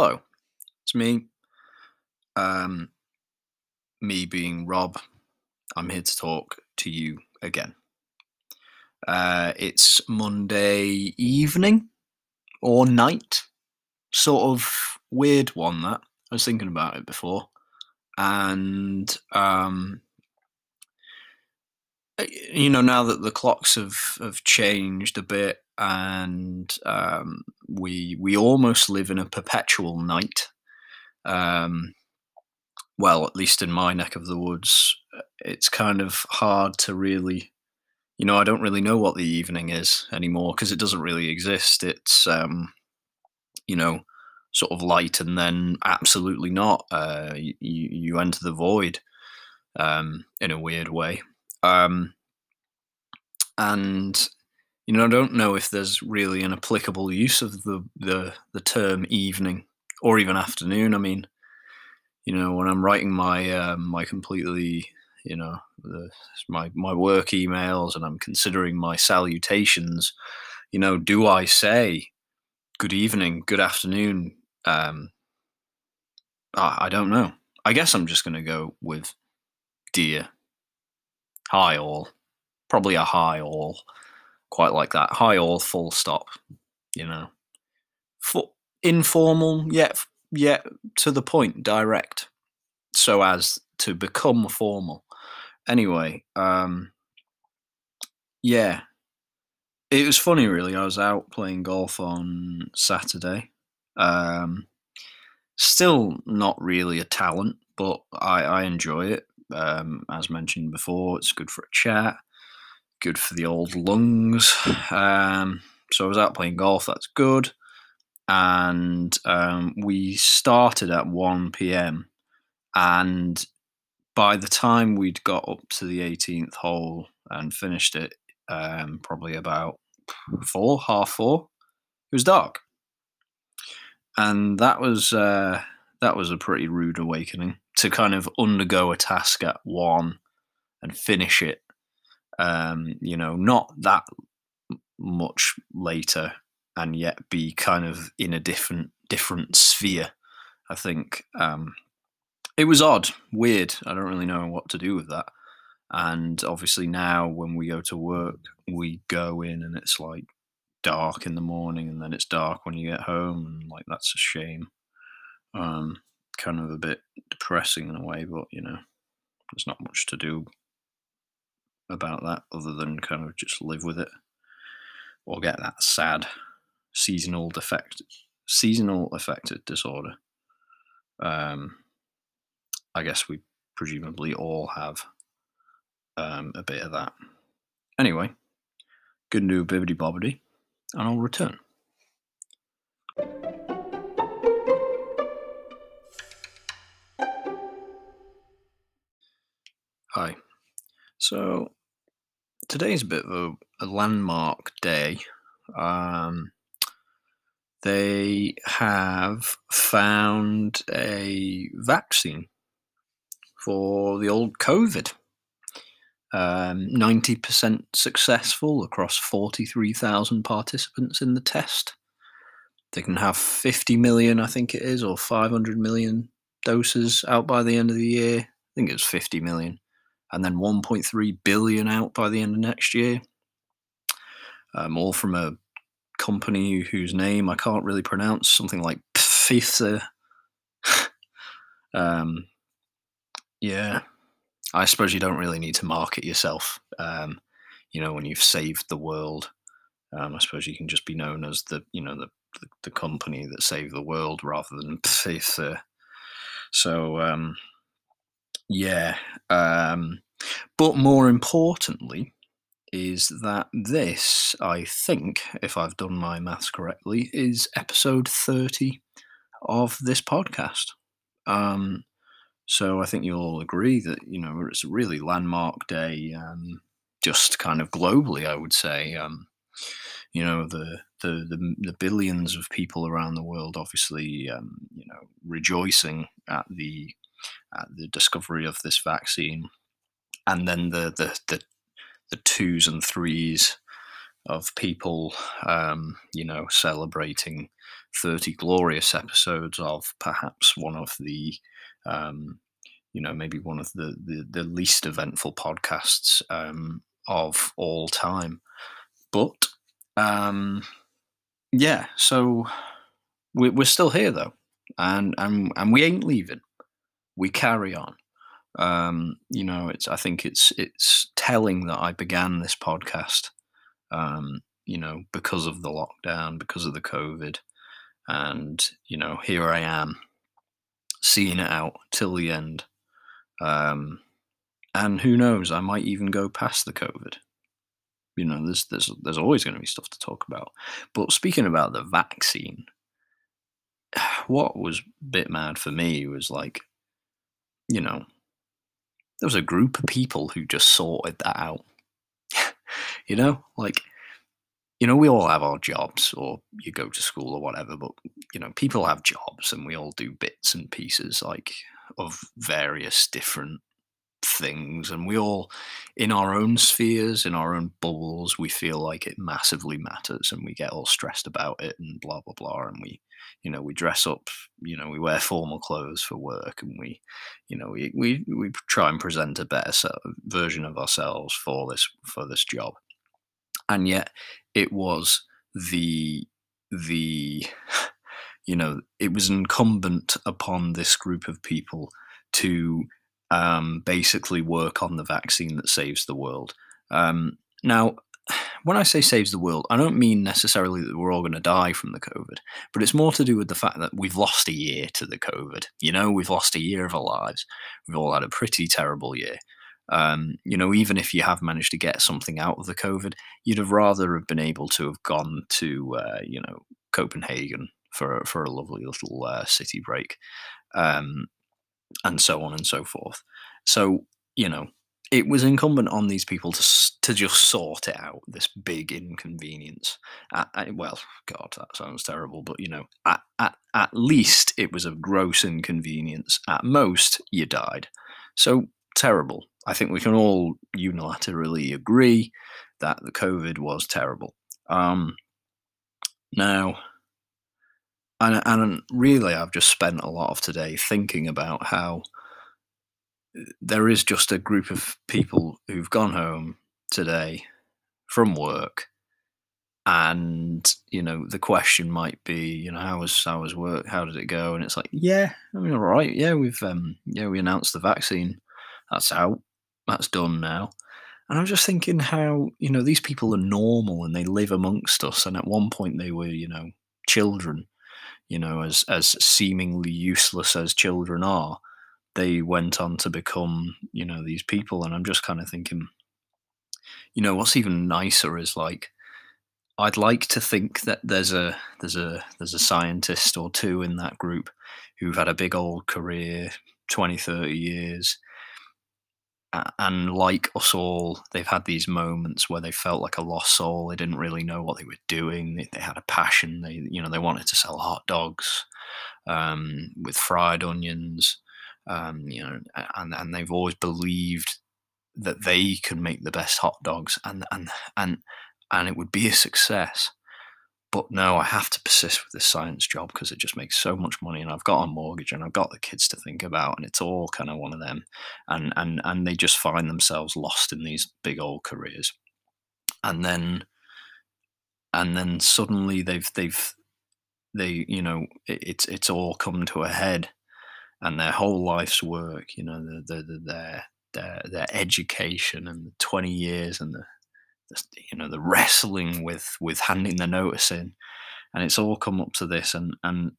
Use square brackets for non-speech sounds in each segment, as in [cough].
hello, it's me. Um, me being Rob. I'm here to talk to you again. Uh, it's Monday evening or night, sort of weird one that I was thinking about it before, and um, you know now that the clocks have have changed a bit and um, we we almost live in a perpetual night. Um, well, at least in my neck of the woods, uh, it's kind of hard to really, you know, I don't really know what the evening is anymore because it doesn't really exist. It's, um, you know, sort of light and then absolutely not. Uh, you, you enter the void um, in a weird way. Um, and you know, I don't know if there's really an applicable use of the the, the term evening or even afternoon. I mean, you know, when I'm writing my uh, my completely, you know, the, my my work emails and I'm considering my salutations, you know, do I say good evening, good afternoon? Um, I, I don't know. I guess I'm just going to go with dear, hi all, probably a hi all quite like that. High or full stop. You know, For, informal yet yet to the point, direct, so as to become formal. Anyway, um, yeah, it was funny. Really, I was out playing golf on Saturday. Um, still not really a talent, but I, I enjoy it. Um, as mentioned before, it's good for a chat good for the old lungs. Um, so I was out playing golf. That's good. And um, we started at 1 p.m. And by the time we'd got up to the 18th hole and finished it, um, probably about four, half four, it was dark. And that was uh, that was a pretty rude awakening to kind of undergo a task at one and finish it um, you know, not that much later and yet be kind of in a different different sphere. I think um, it was odd, weird. I don't really know what to do with that. And obviously now when we go to work, we go in and it's like dark in the morning and then it's dark when you get home and like that's a shame. Um, kind of a bit depressing in a way, but you know, there's not much to do about that other than kind of just live with it or get that sad seasonal defect seasonal affected disorder. Um, i guess we presumably all have um, a bit of that. Anyway good new bibbity bobbity and i'll return. Hi. So today's a bit of a, a landmark day. Um, they have found a vaccine for the old COVID. Um, 90% successful across 43,000 participants in the test. They can have 50 million, I think it is, or 500 million doses out by the end of the year. I think it was 50 million and then 1.3 billion out by the end of next year. Um, all from a company whose name I can't really pronounce, something like Pfizer. [laughs] um, yeah, I suppose you don't really need to market yourself. Um, you know, when you've saved the world, um, I suppose you can just be known as the you know the the, the company that saved the world rather than Pfizer. So um, yeah. Um, but more importantly, is that this, I think, if I've done my maths correctly, is episode 30 of this podcast. Um, so I think you'll all agree that, you know, it's a really landmark day, um, just kind of globally, I would say. Um, you know, the, the, the, the, billions of people around the world obviously, um, you know, rejoicing at the uh, the discovery of this vaccine, and then the the the, the twos and threes of people, um, you know, celebrating 30 glorious episodes of perhaps one of the, um, you know, maybe one of the, the, the least eventful podcasts um, of all time. But um, yeah, so we, we're still here though, and and and we ain't leaving. We carry on. Um, you know, it's I think it's it's telling that I began this podcast, um, you know, because of the lockdown, because of the COVID, and you know, here I am, seeing it out till the end. Um, and who knows, I might even go past the COVID. You know, there's there's there's always going to be stuff to talk about. But speaking about the vaccine, [sighs] what was bit mad for me was like, you know, there was a group of people who just sorted that out. [laughs] you know, like, you know, we all have our jobs or you go to school or whatever, but, you know, people have jobs and we all do bits and pieces like of various different things and we all in our own spheres in our own bubbles we feel like it massively matters and we get all stressed about it and blah blah blah and we you know we dress up you know we wear formal clothes for work and we you know we we, we try and present a better version of ourselves for this for this job. And yet it was the the [laughs] you know it was incumbent upon this group of people to um, basically work on the vaccine that saves the world um, now when I say saves the world, I don't mean necessarily that we're all going to die from the COVID, but it's more to do with the fact that we've lost a year to the COVID. You know, we've lost a year of our lives. We've all had a pretty terrible year. Um, you know, even if you have managed to get something out of the COVID, you'd have rather have been able to have gone to, uh, you know, Copenhagen for for a lovely little uh, city break, um, and so on and so forth. So you know, it was incumbent on these people to to just sort it out. This big inconvenience. well, God, that sounds terrible, but you know, at, at at least it was a gross inconvenience. At most, you died. So terrible. I think we can all unilaterally agree that the COVID was terrible. Um, now, and and really, I've just spent a lot of today thinking about how there is just a group of people who've gone home today from work. And you know the question might be you know how was how was work? How did it go? And it's like yeah i mean all right. Yeah we've um yeah we announced the vaccine. That's out. That's done now. And i'm just thinking how you know these people are normal and they live amongst us. And at one point they were you know children you know as as seemingly useless as children are they went on to become, you know, these people. And I'm just kind of thinking, you know, what's even nicer is like, I'd like to think that there's a there's a there's a scientist or two in that group who've had a big old career, 20, 30 years. And like us all, they've had these moments where they felt like a lost soul. They didn't really know what they were doing. They, they had a passion. They, you know, they wanted to sell hot dogs um, with fried onions um, you know, and and they've always believed that they can make the best hot dogs, and and and and it would be a success. But no, I have to persist with this science job because it just makes so much money, and I've got a mortgage, and I've got the kids to think about, and it's all kind of one of them, and and and they just find themselves lost in these big old careers, and then and then suddenly they've they've they you know it, it's it's all come to a head and their whole life's work, you know, the, the, the, their their their education and the twenty years and the, the, you know the wrestling with with handing the notice in, and it's all come up to this, and and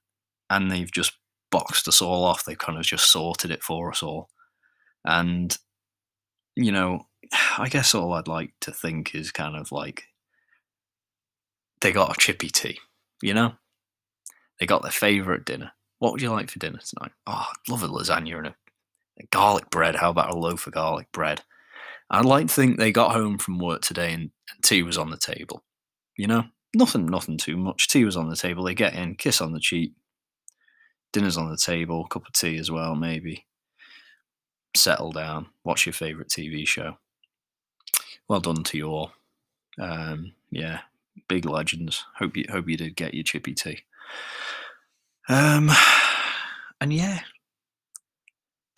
and they've just boxed us all off. They've kind of just sorted it for us all, and you know, [sighs] I guess all I'd like to think is kind of like they got a chippy tea, you know, they got their favorite dinner what would you like for dinner tonight? Oh, I'd love a lasagna and a, a garlic bread. How about a loaf of garlic bread? I'd like to think they got home from work today and, and tea was on the table. You know, nothing, nothing too much. Tea was on the table. They get in, kiss on the cheek. Dinner's on the table, cup of tea as well, maybe. Settle down. Watch your favourite TV show. Well done to you all. Um, yeah, big legends. Hope you hope you did get your chippy tea. Um, [sighs] and yeah,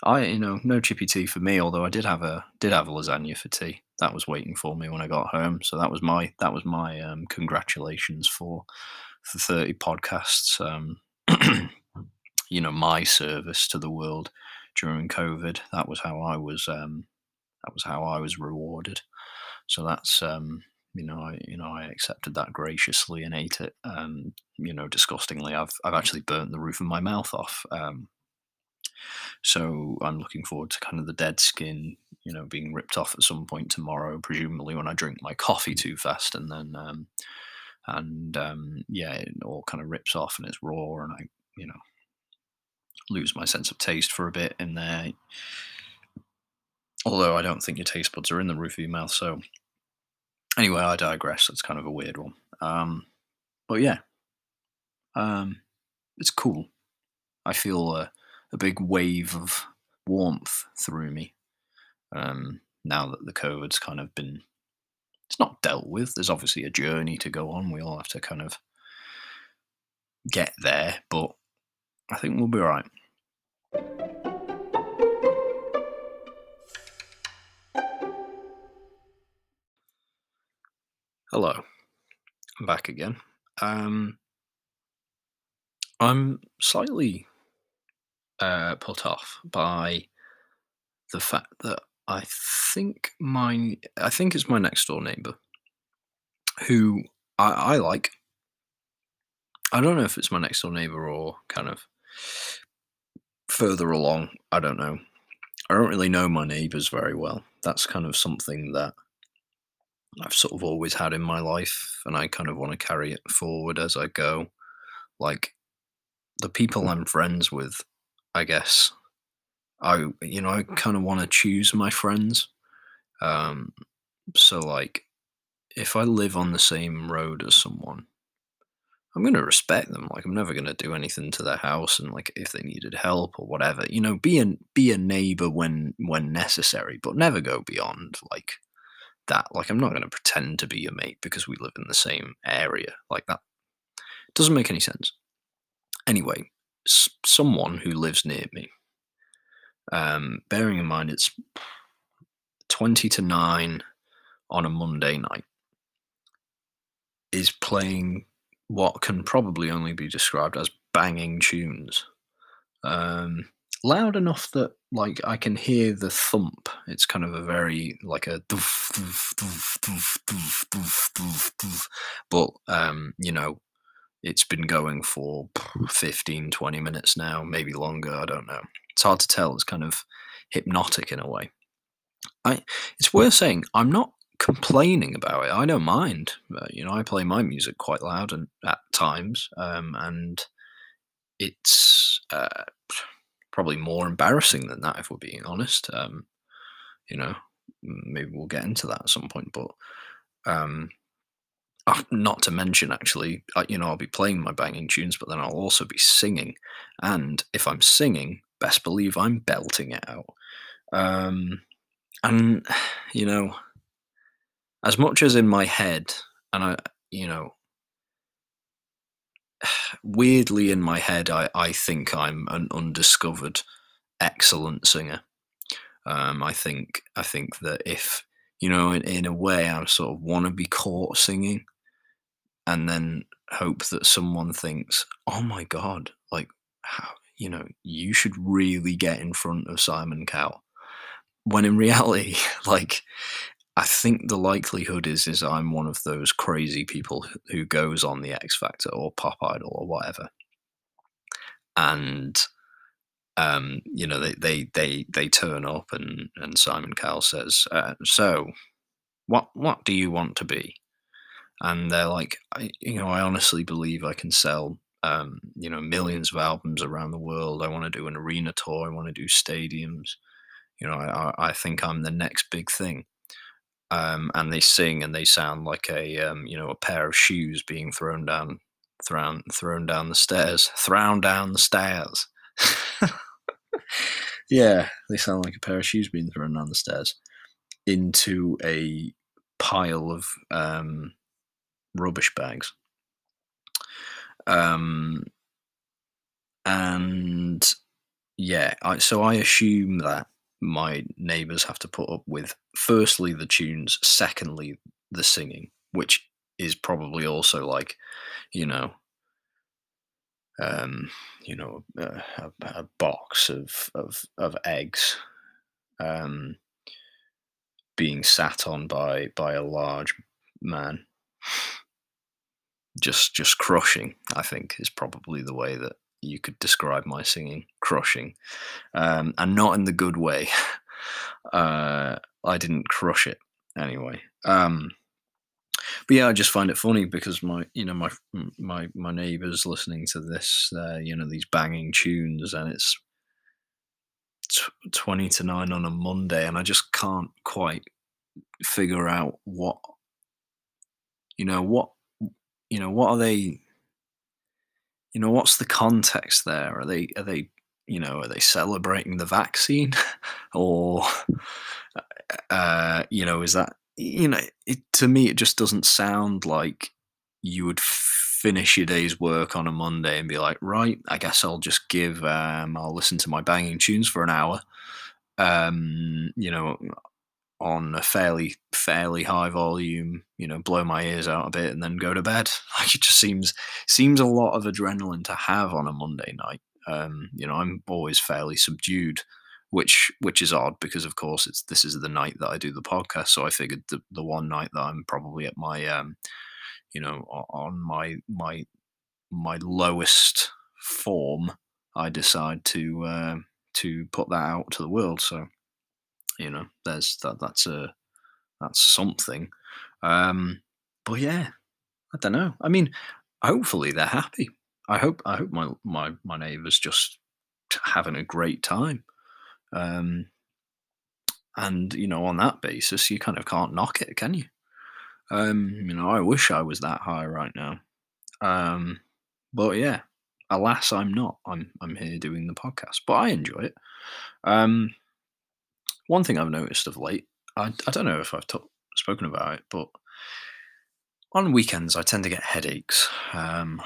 I you know no chippy tea for me. Although I did have a did have a lasagna for tea. That was waiting for me when I got home. So that was my that was my um, congratulations for for thirty podcasts. Um, [clears throat] you know my service to the world during COVID. That was how I was. Um, that was how I was rewarded. So that's um, you know I you know I accepted that graciously and ate it. You know, disgustingly, I've I've actually burnt the roof of my mouth off. Um, so I'm looking forward to kind of the dead skin, you know, being ripped off at some point tomorrow, presumably when I drink my coffee too fast, and then um, and um, yeah, it all kind of rips off and it's raw, and I you know lose my sense of taste for a bit in there. Although I don't think your taste buds are in the roof of your mouth. So anyway, I digress. That's kind of a weird one. Um, but yeah, um, it's cool. I feel a, a big wave of warmth through me um, now that the COVID's kind of been. It's not dealt with. There's obviously a journey to go on. We all have to kind of get there, but I think we'll be all right. Hello, I'm back again. Um, I'm slightly uh, put off by the fact that I think my I think it's my next door neighbour who I, I like. I don't know if it's my next door neighbour or kind of further along. I don't know. I don't really know my neighbours very well. That's kind of something that I've sort of always had in my life, and I kind of want to carry it forward as I go. Like the people I'm friends with, I guess. I you know I kind of want to choose my friends. Um, so like, if I live on the same road as someone, I'm going to respect them. Like I'm never going to do anything to their house, and like if they needed help or whatever, you know, be a be a neighbor when when necessary, but never go beyond like that. Like I'm not going to pretend to be your mate because we live in the same area. Like that doesn't make any sense. Anyway, someone who lives near me, um, bearing in mind it's twenty to nine on a Monday night, is playing what can probably only be described as banging tunes. Um, loud enough that like I can hear the thump. It's kind of a very like a but um, you know, it's been going for 15, 20 minutes now, maybe longer, I don't know. It's hard to tell. It's kind of hypnotic in a way. I it's worth saying I'm not complaining about it. I don't mind. Uh, you know, I play my music quite loud and at times, um, and it's uh, probably more embarrassing than that if we're being honest. Um, you know, maybe we'll get into that at some point, but um, uh, not to mention actually, you know, I'll be playing my banging tunes, but then I'll also be singing, and if I'm singing, best believe I'm belting it out. Um, and you know as much as in my head, and I, you know, [sighs] weirdly in my head, I, I think I'm an undiscovered excellent singer. Um, I think I think that if you know, in, in a way, I sort of want to be caught singing, and then hope that someone thinks, "Oh my god, like how you know, you should really get in front of Simon Cowell." When in [laughs] reality, like I think the likelihood is is I'm one of those crazy people who goes on the X Factor or Pop Idol or whatever, and um, you know they they they they turn up and and Simon Cowell says, uh, "So, what what do you want to be?" And they're like, I, you know, I honestly believe I can sell um, you know millions of albums around the world. I want to do an arena tour. I want to do stadiums. You know, I I think I'm the next big thing um, and they sing and they sound like a um, you know a pair of shoes being thrown down thrown thrown down the stairs thrown down the stairs [laughs] yeah they sound like a pair of shoes being thrown down the stairs into a pile of um, rubbish bags. Um, and yeah, I, so I assume that my neighbours have to put up with firstly the tunes, secondly the singing, which is probably also like, you know, um, you know, a, a, a box of of of eggs, um, being sat on by by a large man just just crushing i think is probably the way that you could describe my singing crushing um, and not in the good way. [laughs] Uh, i didn't crush it anyway um, but yeah i just find it funny because my you know my my my neighbors listening to this uh, you know these banging tunes and it's 20 to 9 on a monday and i just can't quite figure out what you know what you know what are they you know what's the context there? Are they are they you know are they celebrating the vaccine? [laughs] Or uh you know is that you know it, to me it just doesn't sound like you would finish your day's work on a monday and be like right i guess i'll just give um i'll listen to my banging tunes for an hour. Um you know on a fairly fairly high volume, you know, blow my ears out a bit and then go to bed. [laughs] Like it just seems seems a lot of adrenaline to have on a Monday night. Um, you know, I'm always fairly subdued, which which is odd because of course it's this is the night that I do the podcast. So I figured the, the one night that I'm probably at my um, you know, on my my my lowest form, I decide to uh, to put that out to the world. So you know, there's that. That's a that's something. Um, but yeah, I don't know. I mean, hopefully they're happy. I hope I hope my my my neighbours just having a great time. Um, and you know, on that basis, you kind of can't knock it, can you? Um, you know, I wish I was that high right now. Um, but yeah, alas, I'm not. I'm I'm here doing the podcast, but I enjoy it. Um, one thing I've noticed of late, I, I don't know if I've spoken about it, but on weekends I tend to get headaches. Um,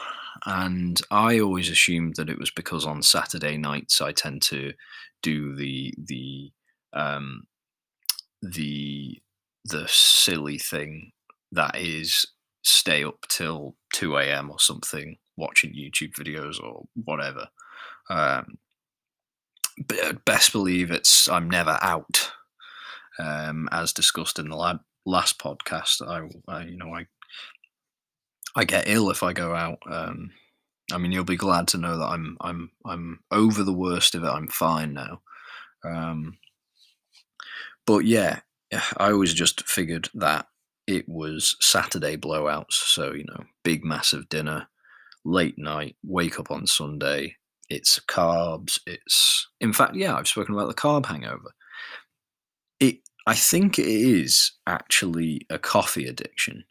and I always assumed that it was because on Saturday nights I tend to do the the um, the the silly thing that is stay up till 2 a.m. or something watching YouTube videos or whatever. Um, best believe it's I'm never out. Um, as discussed in the lab, last podcast, I, I, you know I I get ill if I go out. Um, I mean, you'll be glad to know that I'm I'm I'm over the worst of it. I'm fine now. Um, but yeah, I always just figured that it was Saturday blowouts. So you know, big massive dinner, late night, wake up on Sunday, it's carbs. It's in fact, yeah, I've spoken about the carb hangover. It, I think, it is actually a coffee addiction,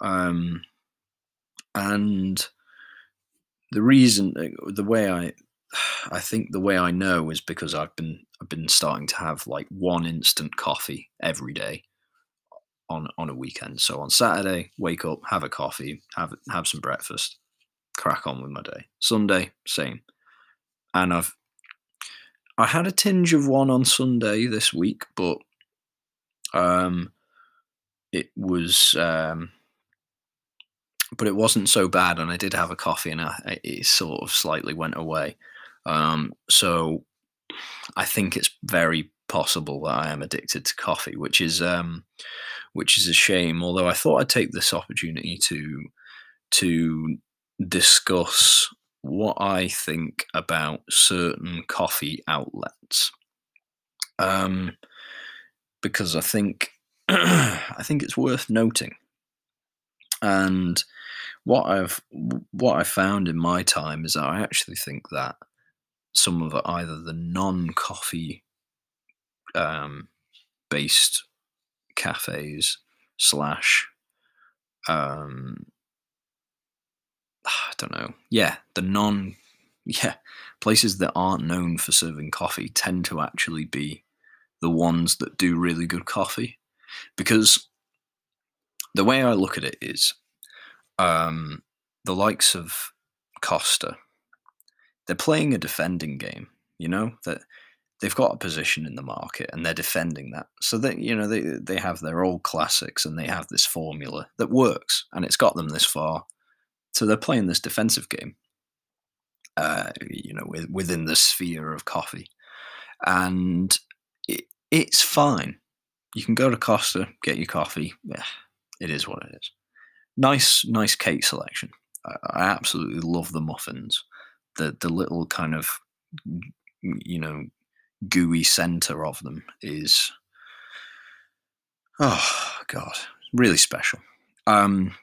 um, and the reason, uh, the way I, [sighs] I think the way I know is because I've been I've been starting to have like one instant coffee every day on on a weekend. So on Saturday, wake up, have a coffee, have have some breakfast, crack on with my day. Sunday, same and I've I had a tinge of one on Sunday this week, but um, it was um, but it wasn't so bad, and I did have a coffee, and I, it sort of slightly went away. Um, so I think it's very possible that I am addicted to coffee, which is um, which is a shame. Although I thought I'd take this opportunity to to discuss what I think about certain coffee outlets. Um, because I think [clears throat] I think it's worth noting. And what I've what I found in my time is that I actually think that some of either the non-coffee um, based cafes slash um, I don't know. Yeah, the non, yeah, places that aren't known for serving coffee tend to actually be the ones that do really good coffee. Because the way I look at it is um, the likes of Costa, they're playing a defending game. You know that they've got a position in the market and they're defending that. So that you know they they have their old classics and they have this formula that works and it's got them this far. So they're playing this defensive game. Uh, you know, within the sphere of coffee, and it, it's fine. You can go to Costa, get your coffee. It is what it is. Nice, nice cake selection. I, I absolutely love the muffins. The the little kind of you know gooey center of them is oh god really special um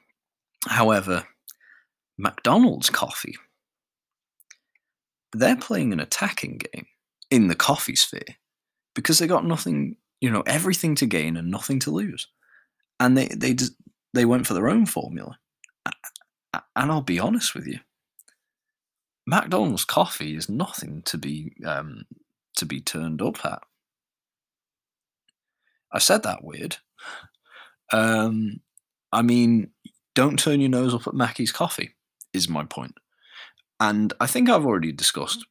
however mcdonald's coffee they're playing an attacking game in the coffee sphere because they got nothing you know everything to gain and nothing to lose and they they they went for their own formula and i'll be honest with you McDonald's coffee is nothing to be um, to be turned up at. I said that weird. Um, I mean, don't turn your nose up at Mackey's coffee, is my point. And I think I've already discussed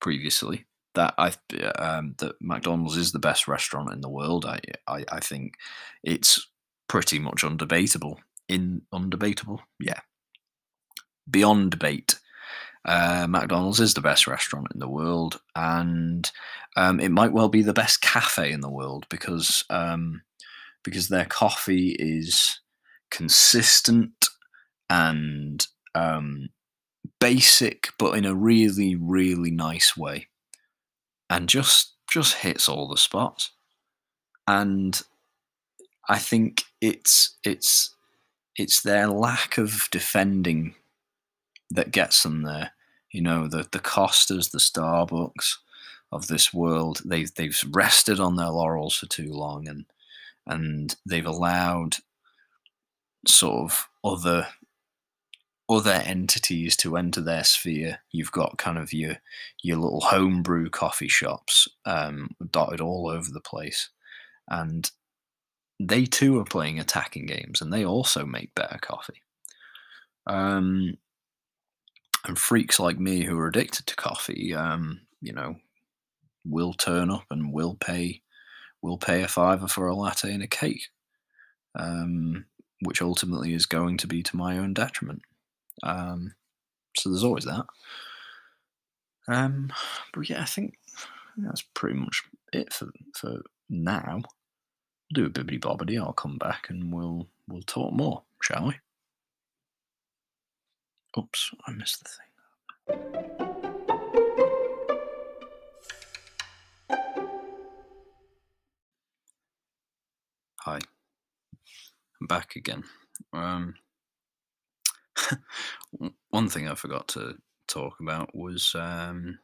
previously that I um, that McDonald's is the best restaurant in the world. I, I I think it's pretty much undebatable. In undebatable, yeah, beyond debate uh, McDonald's is the best restaurant in the world, and um, it might well be the best cafe in the world because um, because their coffee is consistent and um, basic, but in a really really nice way, and just just hits all the spots. And I think it's it's it's their lack of defending that gets them there you know the the Costas, the Starbucks of this world. They've they've rested on their laurels for too long, and and they've allowed sort of other other entities to enter their sphere. You've got kind of your your little homebrew coffee shops um, dotted all over the place, and they too are playing attacking games, and they also make better coffee. Um, and freaks like me who are addicted to coffee, um, you know, will turn up and will pay, will pay a fiver for a latte and a cake, um, which ultimately is going to be to my own detriment. Um, so there's always that. Um, but yeah, I think that's pretty much it for for now. We'll do a bibbity bobbity. I'll come back and we'll we'll talk more, shall we? Oops, I missed the thing. Hi, I'm back again. Um, one thing I forgot to talk about was um,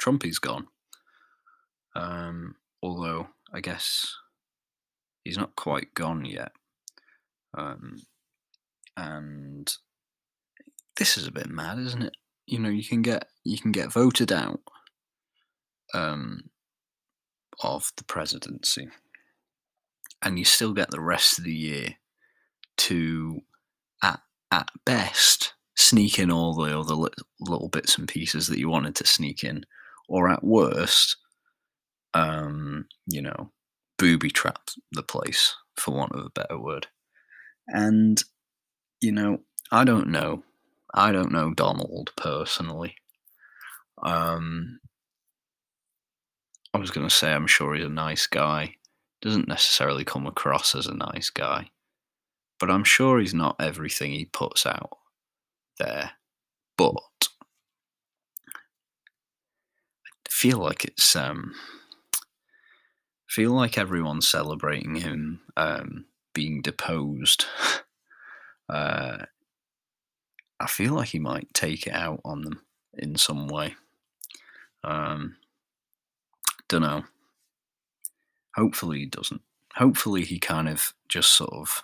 Trumpy's gone. Um, although I guess he's not quite gone yet. Um, and this is a bit mad, isn't it? You know, you can get you can get voted out um, of the presidency, and you still get the rest of the year to, at best, sneak in all the other little bits and pieces that you wanted to sneak in, or at worst, um, you know, booby trap the place, for want of a better word. And, you know, I don't know I don't know Donald personally. Um, I was going to say I'm sure he's a nice guy. Doesn't necessarily come across as a nice guy, but I'm sure he's not everything he puts out there. But I feel like it's um, feel like everyone's celebrating him um, being deposed. [laughs] uh, I feel like he might take it out on them in some way. Um, don't know. Hopefully he doesn't. Hopefully he kind of just sort of.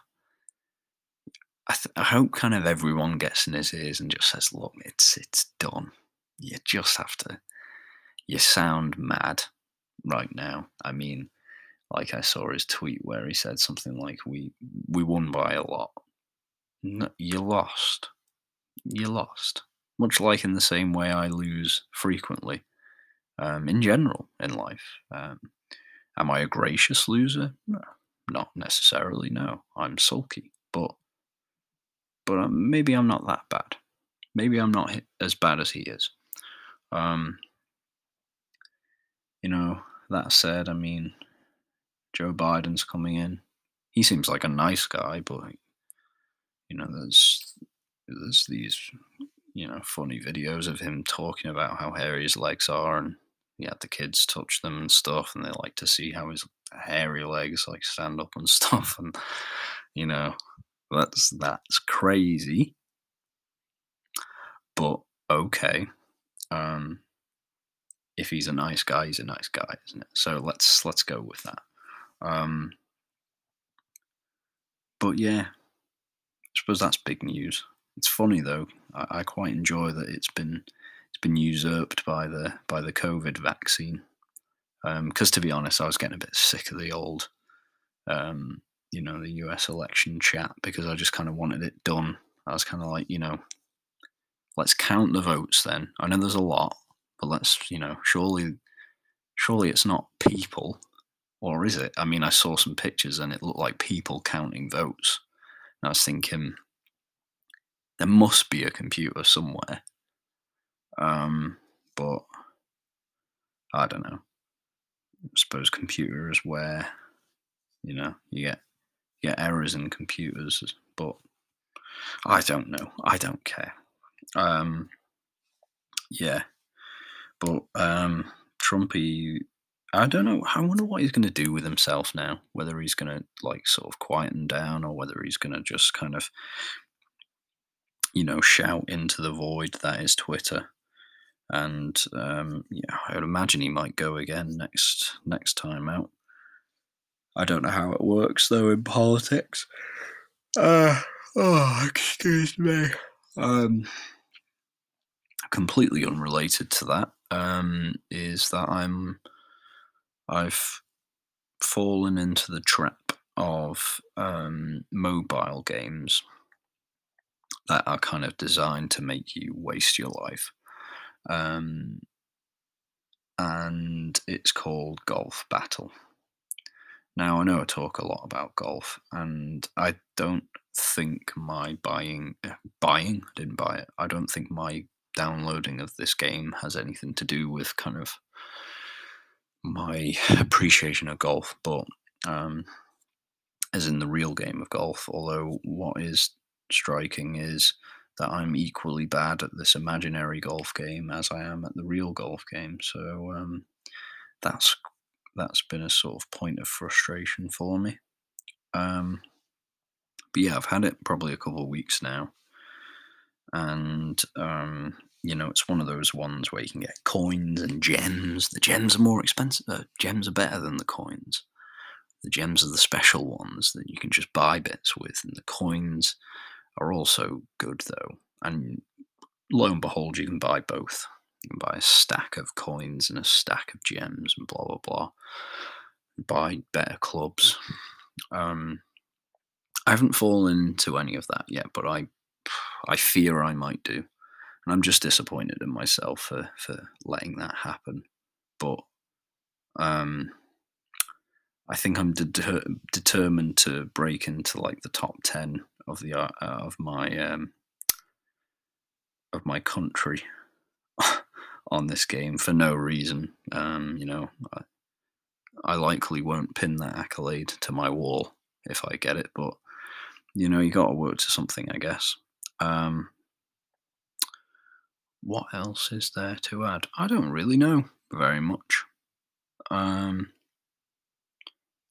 I, th- I hope kind of everyone gets in his ears and just says, "Look, it's it's done. You just have to. You sound mad right now. I mean, like I saw his tweet where he said something like, "We we won by a lot." no, you lost. You lost. Much like in the same way I lose frequently um, in general in life. Um, am I a gracious loser? No, not necessarily. No, I'm sulky, but but um, maybe I'm not that bad. Maybe I'm not as bad as he is. Um, you know, that said, I mean, Joe Biden's coming in. He seems like a nice guy, but you know, there's there's these you know funny videos of him talking about how hairy his legs are, and he had the kids touch them and stuff, and they like to see how his hairy legs like stand up and [laughs] stuff, and you know, that's that's crazy. But okay. Um if he's a nice guy, he's a nice guy, isn't it? So let's let's go with that. Um but yeah, I suppose that's big news. It's funny though. I, I quite enjoy that it's been it's been usurped by the by the COVID vaccine. Because um, to be honest, I was getting a bit sick of the old um, you know, the US election chat because I just kind of wanted it done. I was kind of like, you know, let's count the votes then. I know there's a lot, but let's, you know, surely, surely it's not people, or is it? I mean, I saw some pictures and it looked like people counting votes. And I was thinking, there must be a computer somewhere. Um, but I don't know. I suppose computer is where, you know, you get get errors in computers, but I don't know. I don't care. Um, yeah, but um, Trumpy, I don't know. I wonder what he's going to do with himself now. Whether he's going to like sort of quieten down, or whether he's going to just kind of, you know, shout into the void that is Twitter. And um, yeah, I would imagine he might go again next next time out. I don't know how it works though in politics. Uh, oh, excuse me. Um, completely unrelated to that um, is that I'm I've fallen into the trap of um, mobile games that are kind of designed to make you waste your life. Um, and it's called Golf Battle. Now, I know I talk a lot about golf, and I don't think my buying, eh, buying, I didn't buy it, I don't think my downloading of this game has anything to do with kind of my [laughs] appreciation of golf, but um, as in the real game of golf. Although, what is striking is that I'm equally bad at this imaginary golf game as I am at the real golf game. So um, that's that's been a sort of point of frustration for me. Um, but yeah, I've had it probably a couple of weeks now, and um, you know, it's one of those ones where you can get coins and gems. The gems are more expensive. Uh, gems are better than the coins. The gems are the special ones that you can just buy bits with, and the coins are also good though. And lo and behold, you can buy both. You can buy a stack of coins and a stack of gems and blah blah blah. Buy better clubs. Um, I haven't fallen into any of that yet, but I I fear I might do, and I'm just disappointed in myself for for letting that happen. But um, I think I'm deter- determined to break into like the top ten of the uh, of my um, of my country on this game for no reason. Um, you know, I, I likely won't pin that accolade to my wall if I get it, but you know, you got to work to something, I guess. Um, what else is there to add? I don't really know very much. Um,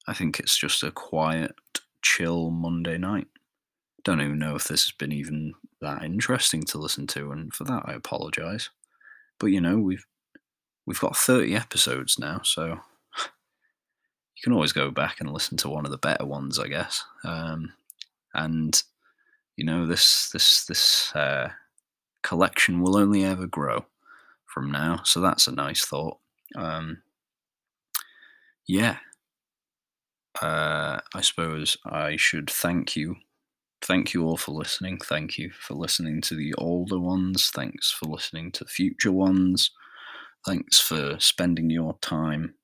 I think it's just a quiet, chill Monday night. Don't even know if this has been even that interesting to listen to, and for that I apologise. But you know, we've we've got 30 episodes now, so [laughs] you can always go back and listen to one of the better ones, I guess. Um, and you know, this this this uh, collection will only ever grow from now, so that's a nice thought. Um, yeah, uh, I suppose I should thank you thank you all for listening. Thank you for listening to the older ones. Thanks for listening to future ones. Thanks for spending your time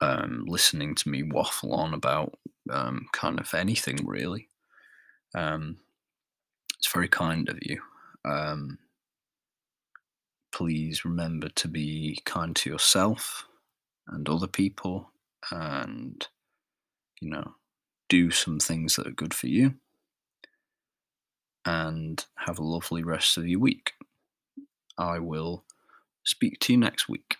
um, listening to me waffle on about um, kind of anything, really. Um, it's very kind of you. Um, please remember to be kind to yourself and other people and, you know, do some things that are good for you. And have a lovely rest of your week. I will speak to you next week.